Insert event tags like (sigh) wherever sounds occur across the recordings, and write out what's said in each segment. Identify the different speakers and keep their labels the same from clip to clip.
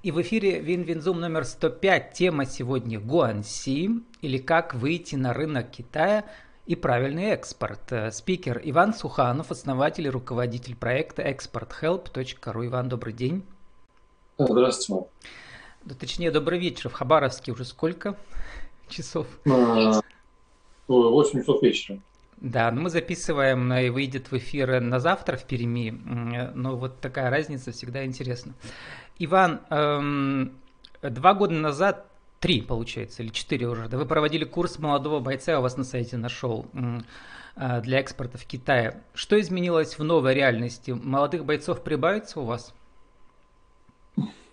Speaker 1: И в эфире Win-Win Zoom номер 105. Тема сегодня Гуанси или как выйти на рынок Китая и правильный экспорт. Э, спикер Иван Суханов, основатель и руководитель проекта exporthelp.ru. Иван, добрый день.
Speaker 2: Здравствуйте.
Speaker 1: Да, точнее, добрый вечер. В Хабаровске уже сколько часов?
Speaker 2: 8 а, часов вечера.
Speaker 1: Да, ну мы записываем и выйдет в эфир на завтра в Перми. Но вот такая разница всегда интересна. Иван, эм, два года назад, три получается, или четыре уже, да, вы проводили курс молодого бойца, я у вас на сайте нашел, э, для экспорта в Китае. Что изменилось в новой реальности? Молодых бойцов прибавится у вас?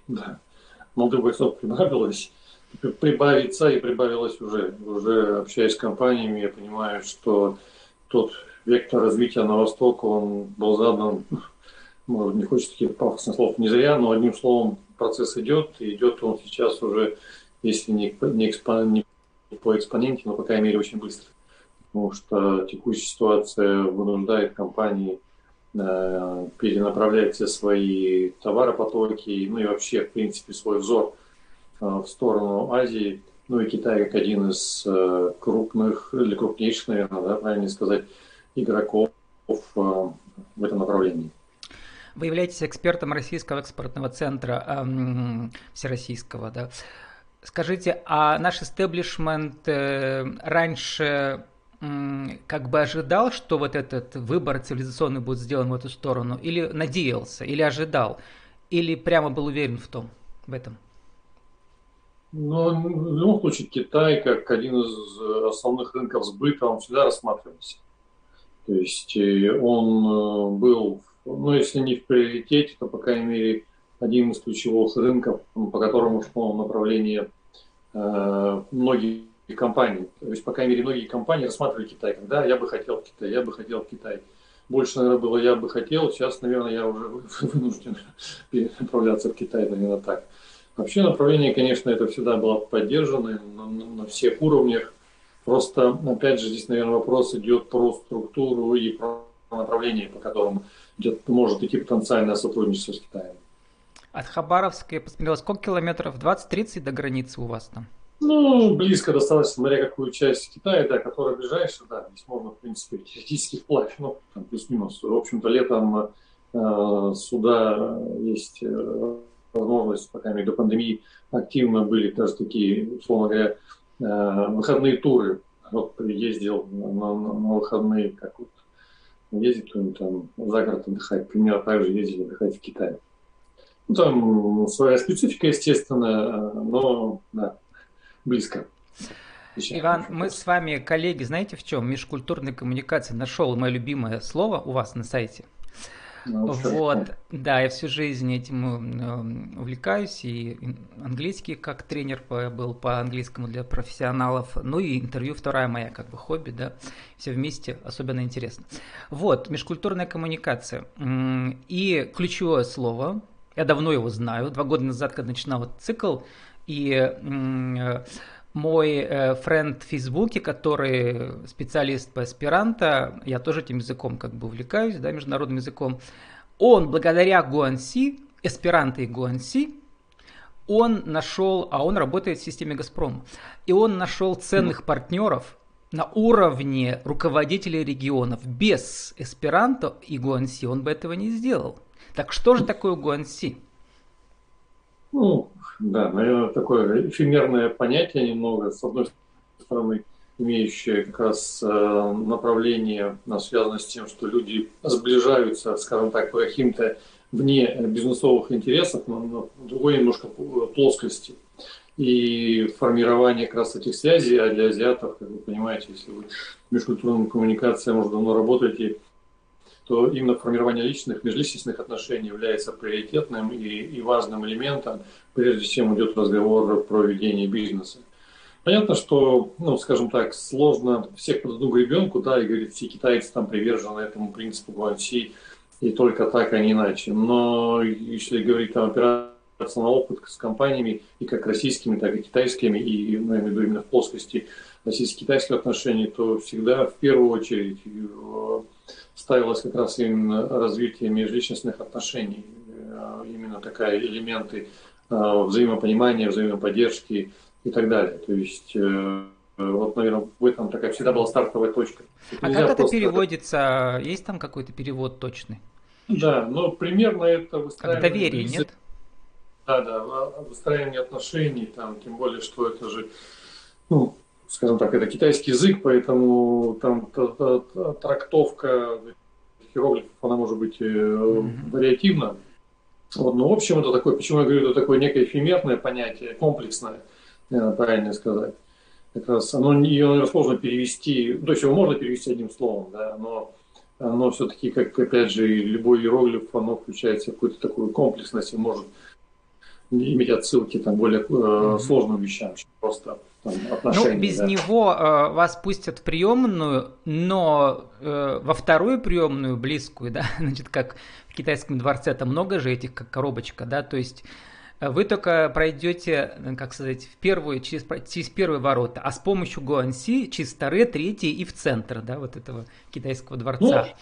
Speaker 2: Да, молодых бойцов прибавилось прибавится и прибавилось уже. Уже общаясь с компаниями, я понимаю, что тот вектор развития на восток, он был задан может, не хочется таких пафосных слов не зря, но одним словом процесс идет, и идет он сейчас уже, если не, не, экспо, не по экспоненте, но, по крайней мере, очень быстро. Потому что текущая ситуация вынуждает компании э, перенаправлять все свои товаропотоки, ну и вообще, в принципе, свой взор э, в сторону Азии, ну и Китай как один из э, крупных или крупнейших, наверное, да, правильно сказать, игроков э, в этом направлении.
Speaker 1: Вы являетесь экспертом Российского экспортного центра эм, всероссийского, да. Скажите, а наш истеблишмент э, раньше как бы ожидал, что вот этот выбор цивилизационный будет сделан в эту сторону, или надеялся, или ожидал, или прямо был уверен в том, в этом?
Speaker 2: Ну, в любом случае, Китай, как один из основных рынков сбыта, он всегда рассматривался. То есть э, он э, был ну, если не в приоритете, то, по крайней мере, один из ключевых рынков, по которому шло направление э, многих компаний. То есть, по крайней мере, многие компании рассматривали Китай, когда я бы хотел Китай, я бы хотел Китай. Больше, наверное, было я бы хотел, сейчас, наверное, я уже (laughs) вынужден (laughs) перенаправляться в Китай, наверное, так. Вообще направление, конечно, это всегда было поддержано на, на, на всех уровнях. Просто, опять же, здесь, наверное, вопрос идет про структуру и про направление, по которому идет, может идти потенциальное сотрудничество с Китаем.
Speaker 1: От Хабаровска я посмотрел, сколько километров? 20-30 до границы у вас там?
Speaker 2: Ну, близко достаточно, смотря какую часть Китая, да, которая ближайшая, да, здесь можно, в принципе, теоретически вплавь, ну, там, плюс-минус. В общем-то, летом э, сюда есть э, возможность, пока до пандемии активно были даже такие, условно говоря, э, выходные туры. Вот ездил на, на, на выходные, как вот ездить кто-нибудь там за город отдыхать. Примерно так же ездили отдыхать в Китай. Ну, там своя специфика, естественно, но да, близко.
Speaker 1: Иван, мы с вами коллеги, знаете в чем? Межкультурная коммуникация. Нашел мое любимое слово у вас на сайте. Ну, вот, да, я всю жизнь этим э, увлекаюсь, и английский как тренер был по английскому для профессионалов, ну и интервью вторая моя как бы хобби, да, все вместе особенно интересно. Вот, межкультурная коммуникация. И ключевое слово, я давно его знаю, два года назад, когда начинал этот цикл, и э, мой э, френд в Фейсбуке, который специалист по аспиранта, я тоже этим языком как бы увлекаюсь, да, международным языком, он благодаря Гуанси, эсперанто и Гуанси, он нашел, а он работает в системе Газпром, и он нашел ценных партнеров на уровне руководителей регионов. Без эсперанто и Гуанси он бы этого не сделал. Так что же такое Гуанси?
Speaker 2: Ну, да, наверное, такое эфемерное понятие немного. С одной стороны, имеющее как раз э, направление, связанное с тем, что люди сближаются, скажем так, по каким-то вне бизнесовых интересов, но на другой немножко плоскости. И формирование как раз этих связей, а для азиатов, как вы понимаете, если вы в межкультурной коммуникации, может, давно работаете, то именно формирование личных, межличностных отношений является приоритетным и, и важным элементом, прежде чем идет разговор про ведение бизнеса. Понятно, что, ну, скажем так, сложно всех под одну гребенку, да, и говорить, все китайцы там привержены этому принципу Гуанси, и только так, а не иначе. Но если говорить там опираться на опыт с компаниями, и как российскими, так и китайскими, и, ну, я имею в виду именно в плоскости российско-китайских отношений, то всегда в первую очередь э, ставилось как раз именно развитие межличностных отношений, э, именно такая элементы взаимопонимания, взаимоподдержки и так далее. То есть вот, наверное, в этом такая всегда была стартовая точка.
Speaker 1: А как это просто... переводится? Есть там какой-то перевод точный?
Speaker 2: Да, но примерно это
Speaker 1: выстраивание... Как доверие, нет?
Speaker 2: Да, да, выстраивание отношений, там, тем более, что это же, ну, скажем так, это китайский язык, поэтому там трактовка иероглифов, она может быть mm-hmm. вариативна. Вот, но в общем это такое, почему я говорю, это такое некое эфемерное понятие, комплексное, правильно сказать. Как раз оно, ее сложно перевести, то есть его можно перевести одним словом, да, но оно все-таки, как опять же, любой иероглиф, оно включает в какую-то такую комплексность и может иметь отсылки там более э, mm-hmm. сложным вещам, чем просто там, отношения.
Speaker 1: Ну, без да. него э, вас пустят в приемную, но э, во вторую приемную, близкую, (laughs) да, значит, как в китайском дворце, там много же этих, как коробочка, да, то есть э, вы только пройдете, э, как сказать, в первую, через, через первые ворота, а с помощью Гуанси через вторые, третьи и в центр, да, вот этого китайского дворца. Ну,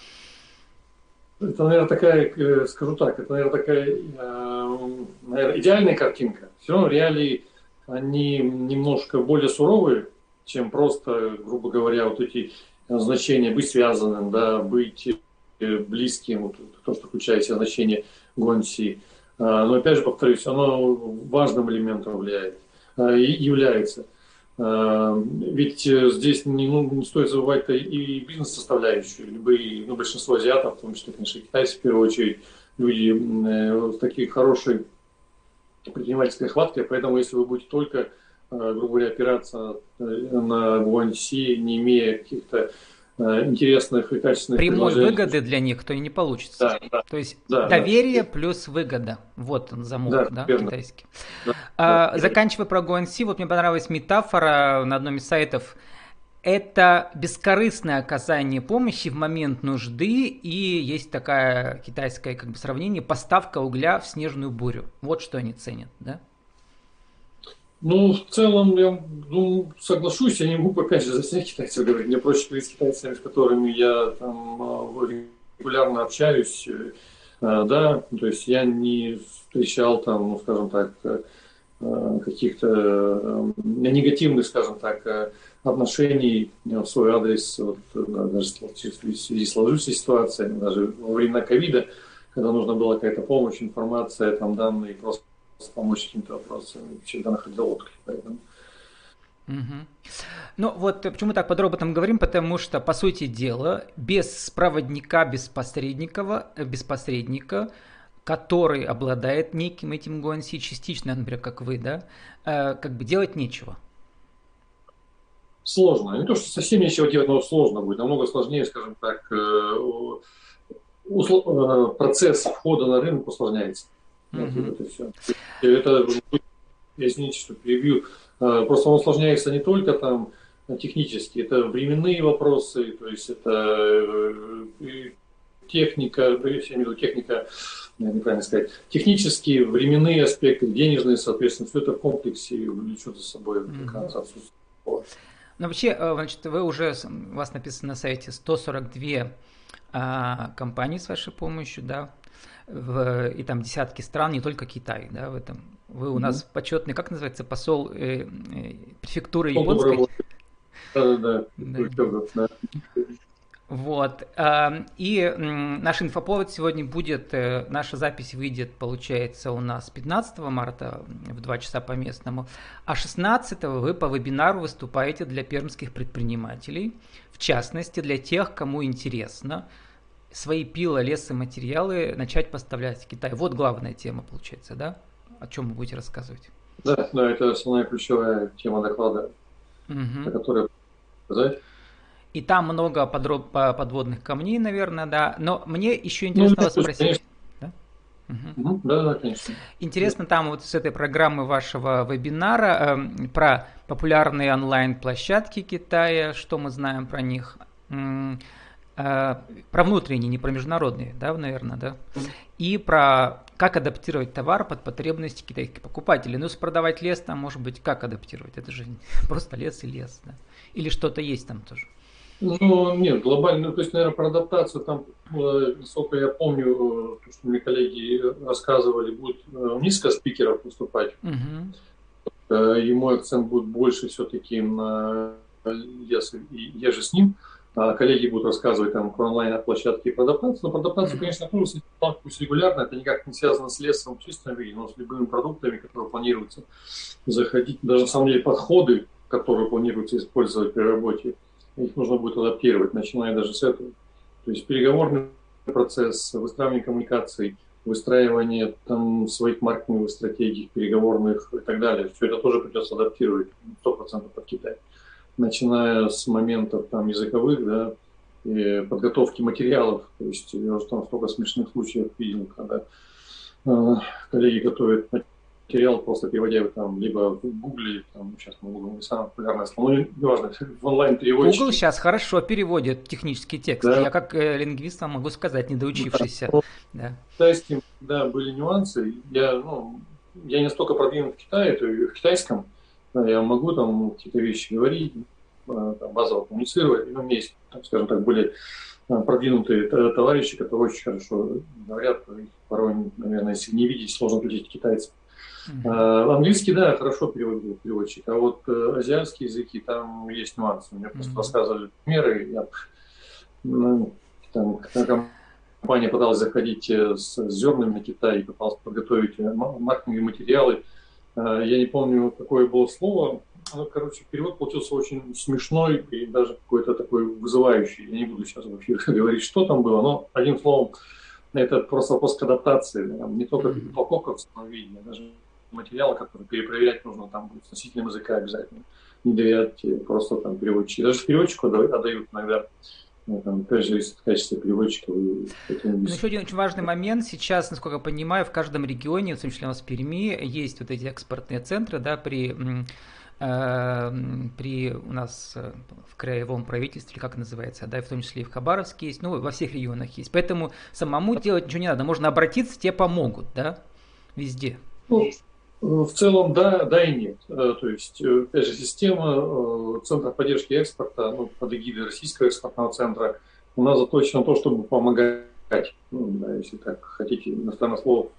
Speaker 2: это, наверное, такая, э, скажу так, это, наверное, такая, э, наверное, идеальная картинка. Все равно реалии, они немножко более суровые, чем просто, грубо говоря, вот эти значения быть связанным, да, быть э, близким, вот, то, что включает себя значение гонси. Но опять же повторюсь, оно важным элементом влияет, является. Э, ведь э, здесь не, ну, не стоит забывать и бизнес-составляющую. Любые, ну, большинство азиатов, в том числе, конечно, китайцы, в первую очередь, люди э, с такой хорошей предпринимательской хваткой, поэтому если вы будете только, грубо говоря, опираться на Гуанси, не имея каких-то Э, интересных и качественных
Speaker 1: Прямой выгоды для них то и не получится. Да, да, то есть да, доверие да. плюс выгода. Вот он замок, да, да верно. китайский. Да, а, да, заканчивая про GoNC, вот мне понравилась метафора на одном из сайтов. Это бескорыстное оказание помощи в момент нужды, и есть такая китайское как бы сравнение поставка угля в снежную бурю. Вот что они ценят, да?
Speaker 2: Ну, в целом, я ну, соглашусь, я не могу, опять же, (laughs) за всех китайцев говорить. Мне проще говорить с китайцами, с которыми я там а, регулярно общаюсь. Э, да, то есть я не встречал там, ну, скажем так, э, каких-то э, негативных, скажем так, отношений в свой адрес, вот, даже в связи сложившейся ситуацией, даже во времена ковида, когда нужна была какая-то помощь, информация, там данные, просто помочь каким-то вопросам, всегда находил отклик, поэтому...
Speaker 1: Угу. Ну вот почему так подробно там говорим, потому что, по сути дела, без проводника, без посредника, без посредника, который обладает неким этим гуанси, частично, например, как вы, да, э, как бы делать нечего.
Speaker 2: Сложно. Не то, что совсем нечего делать, но сложно будет. Намного сложнее, скажем так, э, э, процесс входа на рынок усложняется. Mm-hmm. Вот это все. Это, извините, что перебью, а, просто он усложняется не только там технически, это временные вопросы, то есть это э, техника, я имею в виду техника, неправильно сказать, технические, временные аспекты, денежные, соответственно, все это в комплексе влечет за собой mm-hmm.
Speaker 1: Ну, вообще, э, значит, вы уже, у вас написано на сайте 142 а, компании с вашей помощью, да, в, и там десятки стран, не только Китай, да, в этом. Вы у mm-hmm. нас почетный, как называется, посол э, э, префектуры японской? Да, да, да. Вот. И наш инфоповод сегодня будет, э, наша запись выйдет, получается, у нас 15 марта в 2 часа по местному, а 16 вы по вебинару выступаете для пермских предпринимателей, в частности, для тех, кому интересно – свои пила, лесоматериалы начать поставлять в Китай. Вот главная тема получается, да? О чем вы будете рассказывать?
Speaker 2: Да, да, это основная ключевая тема доклада, угу. о которой сказать.
Speaker 1: И там много подроб... подводных камней, наверное, да. Но мне еще интересно ну, вас спросить. Конечно.
Speaker 2: Да? Угу. Да, да, конечно.
Speaker 1: Интересно, там вот с этой программы вашего вебинара э, про популярные онлайн-площадки Китая, что мы знаем про них. Э, про внутренние, не про международные, да, наверное, да, и про как адаптировать товар под потребности китайских покупателей. Ну, если продавать лес, там, может быть, как адаптировать? Это же (laughs) просто лес и лес, да. Или что-то есть там тоже.
Speaker 2: Ну, нет, глобально, то есть, наверное, про адаптацию там, э, насколько я помню, то, что мне коллеги рассказывали, будет низко спикеров выступать. Угу. Ему акцент будет больше все-таки на если я же с ним, коллеги будут рассказывать там про онлайн-площадки и про адаптацию. Но про адаптацию, конечно, тоже пусть регулярно, это никак не связано с лесом в чистом виде, но с любыми продуктами, которые планируются заходить. Даже на самом деле подходы, которые планируется использовать при работе, их нужно будет адаптировать, начиная даже с этого. То есть переговорный процесс, выстраивание коммуникаций, выстраивание там своих маркетинговых стратегий, переговорных и так далее. Все это тоже придется адаптировать 100% под Китай начиная с моментов там, языковых, да, и подготовки материалов. То есть я уже там столько смешных случаев видел, когда э, коллеги готовят материал, просто переводя его там либо в Гугле, там, сейчас на Google не самое популярное слово, ну, неважно, в онлайн переводчике.
Speaker 1: Google сейчас хорошо переводит технический текст. Да. Я как э, лингвист вам могу сказать, недоучившийся.
Speaker 2: Да. Да. В да, были нюансы. Я, ну, я не столько продвинут в Китае, то и в китайском, я могу там какие-то вещи говорить, э, там, базово коммуницировать. Ну, у меня есть, там, скажем так, были э, продвинутые товарищи, которые очень хорошо говорят, порой, наверное, если не видеть, сложно отличить китайцев. Mm-hmm. Английский, да, хорошо переводил переводчик, а вот азиатские языки, там есть нюансы. Мне mm-hmm. просто рассказывали примеры, я, ну, там, компания пыталась заходить с зернами на Китай, пыталась подготовить маркетинговые материалы, я не помню, какое было слово. Ну, короче, перевод получился очень смешной и даже какой-то такой вызывающий. Я не буду сейчас вообще (laughs) говорить, что там было, но одним словом, это просто вопрос к адаптации. Не только упаковка в виде, а даже материалы, которые перепроверять нужно там будет с носителем языка обязательно. Не доверять просто там переводчику. Даже переводчику отдают иногда там, опять же, в качестве переводчика. Вы,
Speaker 1: ну, еще один очень важный момент. Сейчас, насколько я понимаю, в каждом регионе, в том числе у нас в Перми, есть вот эти экспортные центры, да, при э, при у нас э, в краевом правительстве, как называется, да, в том числе и в Хабаровске есть, ну, во всех регионах есть. Поэтому самому делать ничего не надо. Можно обратиться, тебе помогут, да, везде.
Speaker 2: Ну, в целом, да, да и нет. Э, то есть, э, опять же, система э, Центра поддержки экспорта, ну, под эгидой Российского экспортного центра, у нас заточена на то, чтобы помогать, ну, да, если так хотите, иностранное слово,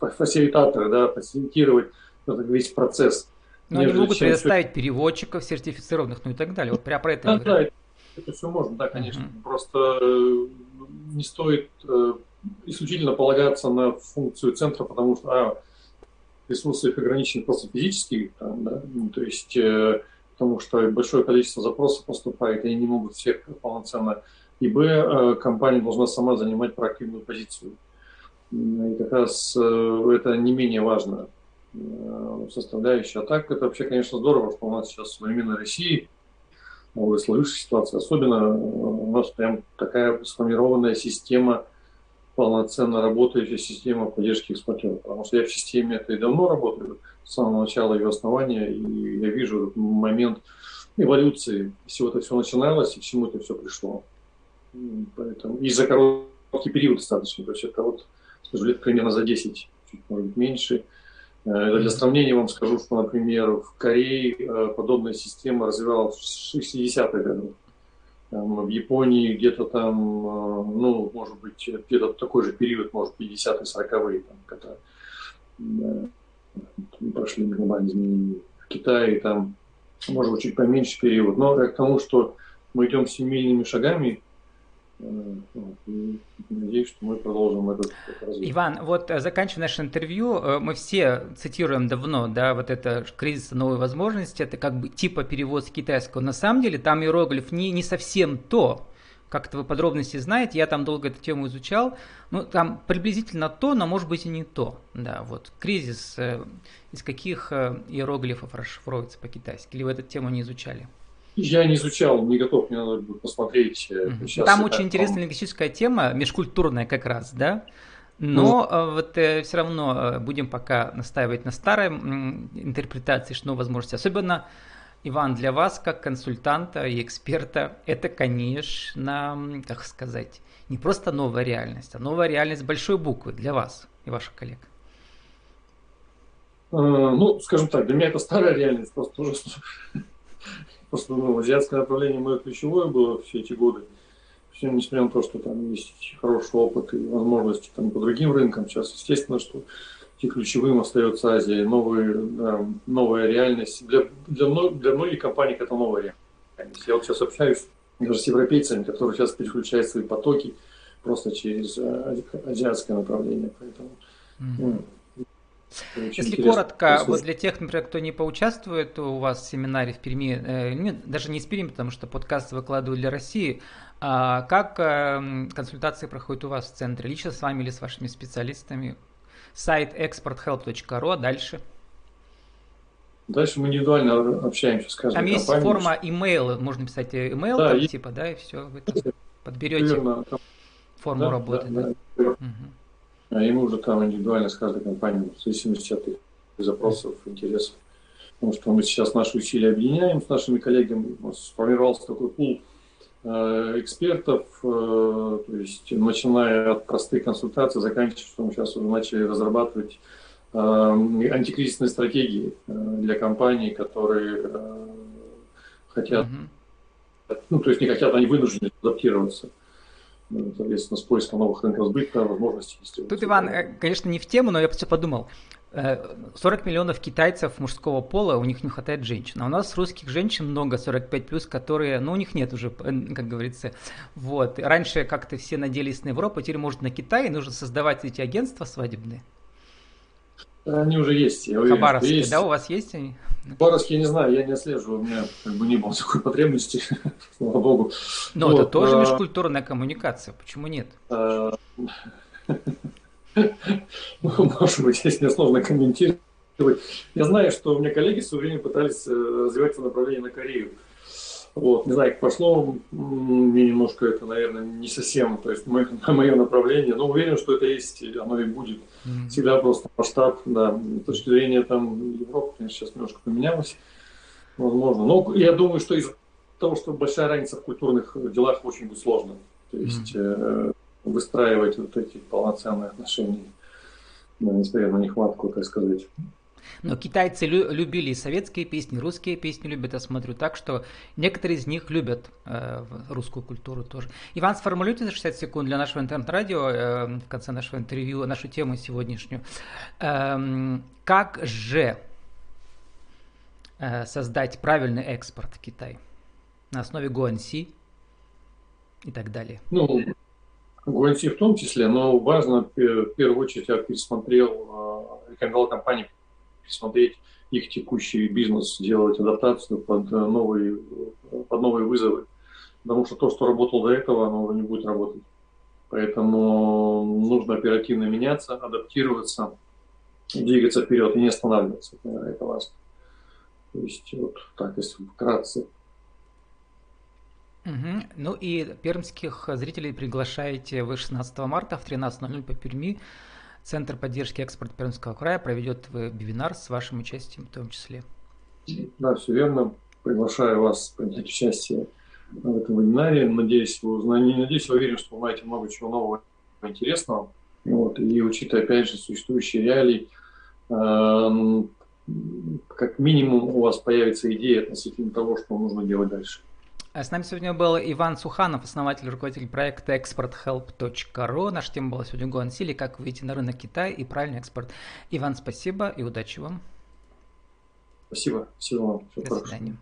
Speaker 2: фасилитаторы, да, фасилитировать этот весь процесс.
Speaker 1: Но они могут предоставить все... переводчиков сертифицированных, ну и так далее. Вот прямо про это
Speaker 2: да, да, это все можно, да, конечно. Uh-huh. Просто не стоит исключительно полагаться на функцию центра, потому что а, ресурсы их ограничены просто физически, там, да, ну, то есть э, потому что большое количество запросов поступает, и они не могут всех полноценно. И б, э, компания должна сама занимать проактивную позицию. И как раз э, это не менее важно э, составляющая. А так это вообще, конечно, здорово, что у нас сейчас современной России, в сложившейся ситуации, особенно э, у нас прям такая сформированная система полноценно работающая система поддержки экспортеров. Потому что я в системе этой давно работаю, с самого начала ее основания, и я вижу момент эволюции. Всего это все начиналось, и к чему это все пришло. Поэтому и за короткий период достаточно. То есть это вот, скажу, лет примерно за 10, чуть может быть меньше. Э, для сравнения вам скажу, что, например, в Корее э, подобная система развивалась в 60-х годах там, в Японии где-то там, э, ну, может быть, где-то такой же период, может, 50-е, 40-е, там, когда да, прошли глобальные изменения. В Китае там, может быть, чуть поменьше период. Но к тому, что мы идем семейными шагами, Э, надеюсь, что мы продолжим этот,
Speaker 1: это развитие. Иван, вот э, заканчивая наше интервью, э, мы все цитируем давно, да, вот это кризис новой возможности, это как бы типа перевод с китайского. На самом деле там иероглиф не, не совсем то, как-то вы подробности знаете, я там долго эту тему изучал, ну, там приблизительно то, но может быть и не то, да, вот, кризис, из каких иероглифов расшифровывается по-китайски, или вы эту тему не изучали?
Speaker 2: Я не изучал, не готов, мне надо будет посмотреть.
Speaker 1: Сейчас Там очень интересная лингвистическая тема, межкультурная как раз, да? Но mm-hmm. вот э, все равно э, будем пока настаивать на старой м, интерпретации, что возможности. Особенно, Иван, для вас, как консультанта и эксперта, это, конечно, как сказать, не просто новая реальность, а новая реальность большой буквы для вас и ваших коллег.
Speaker 2: Ну, скажем так, для меня это старая реальность, просто уже Ну, азиатское направление мое ключевое было все эти годы. Все, несмотря на то, что там есть хороший опыт и возможности там, по другим рынкам, сейчас, естественно, что и ключевым остается Азия. Новые, да, новая реальность. Для, для, для многих компаний это новая реальность. Я вот сейчас общаюсь даже с европейцами, которые сейчас переключают свои потоки просто через э, азиатское направление. Поэтому,
Speaker 1: mm-hmm. Если коротко, вот для тех, например, кто не поучаствует у вас в семинаре в Перми, э, нет, даже не из Перми, потому что подкаст выкладываю для России, а как э, консультации проходят у вас в центре, лично с вами или с вашими специалистами? Сайт exporthelp.ru, а дальше?
Speaker 2: Дальше мы индивидуально общаемся с каждой
Speaker 1: Там есть компанией. форма email, можно писать email, да, там, и... типа, да, и все, вы подберете Верно. форму да, работы. Да, да. Да. Угу.
Speaker 2: А и мы уже там индивидуально с каждой компанией, в зависимости от их запросов, интересов. Потому что мы сейчас наши усилия объединяем с нашими коллегами. У нас сформировался такой пул э, экспертов, э, то есть начиная от простых консультаций, заканчивая, что мы сейчас уже начали разрабатывать э, антикризисные стратегии для компаний, которые хотят, mm-hmm. ну, то есть не хотят, они вынуждены адаптироваться ну, соответственно, с поиском новых рынков сбыта, возможностей.
Speaker 1: Тут, Иван, э, конечно, не в тему, но я все подумал. 40 э, миллионов китайцев мужского пола, у них не хватает женщин. А у нас русских женщин много, 45 плюс, которые, ну, у них нет уже, э, как говорится. Вот. Раньше как-то все надеялись на Европу, теперь, может, на Китай, нужно создавать эти агентства свадебные.
Speaker 2: Они уже есть.
Speaker 1: Я уверен, Хабаровские, есть. да, у вас есть они?
Speaker 2: Хабаровские, не знаю, я не отслеживаю, у меня как бы не было (laughs) такой потребности, (laughs) слава богу.
Speaker 1: Но вот, это тоже а... межкультурная коммуникация, почему нет? А... (laughs)
Speaker 2: Ну, может быть, здесь мне сложно комментировать. Я знаю, что у меня коллеги в свое время пытались э, развивать это направление на Корею. Вот, не знаю, как пошло, мне немножко это, наверное, не совсем, то есть мое, (laughs) мое направление, но уверен, что это есть, оно и будет. Mm-hmm. Всегда просто масштаб, да, с точки зрения там Европы, конечно, сейчас немножко поменялось, возможно. Но я думаю, что из-за того, что большая разница в культурных делах очень будет сложно. То есть mm-hmm. э, выстраивать вот эти полноценные отношения, да, несмотря на нехватку, так сказать.
Speaker 1: Но китайцы лю- любили советские песни, русские песни любят, я смотрю так, что некоторые из них любят э, русскую культуру тоже. Иван, сформулируйте за 60 секунд для нашего интернет-радио э, в конце нашего интервью нашу тему сегодняшнюю. Э, как же э, создать правильный экспорт в Китай на основе Гуанси и так далее?
Speaker 2: Ну, Гуанси в том числе, но важно, в первую очередь, я пересмотрел, э, рекомендовал компании пересмотреть их текущий бизнес, сделать адаптацию под новые, под новые вызовы. Потому что то, что работало до этого, оно уже не будет работать. Поэтому нужно оперативно меняться, адаптироваться, двигаться вперед и не останавливаться. Это важно. То есть вот так, если вкратце.
Speaker 1: Угу. Ну и пермских зрителей приглашаете вы 16 марта в 13.00 по Перми Центр поддержки экспорта Пермского края проведет вебинар с вашим участием в том числе.
Speaker 2: Да, все верно. Приглашаю вас принять участие в этом вебинаре. Надеюсь, вы узнаете, надеюсь, я уверен, что вы узнаете много чего нового и интересного. Вот. И учитывая, опять же, существующие реалии, э, как минимум у вас появится идея относительно того, что нужно делать дальше.
Speaker 1: А с нами сегодня был Иван Суханов, основатель и руководитель проекта exporthelp.ru. Наша тема была сегодня Гуансили, как выйти на рынок Китая и правильный экспорт. Иван, спасибо и удачи вам.
Speaker 2: Спасибо. Всего вам.
Speaker 1: Всего До свидания.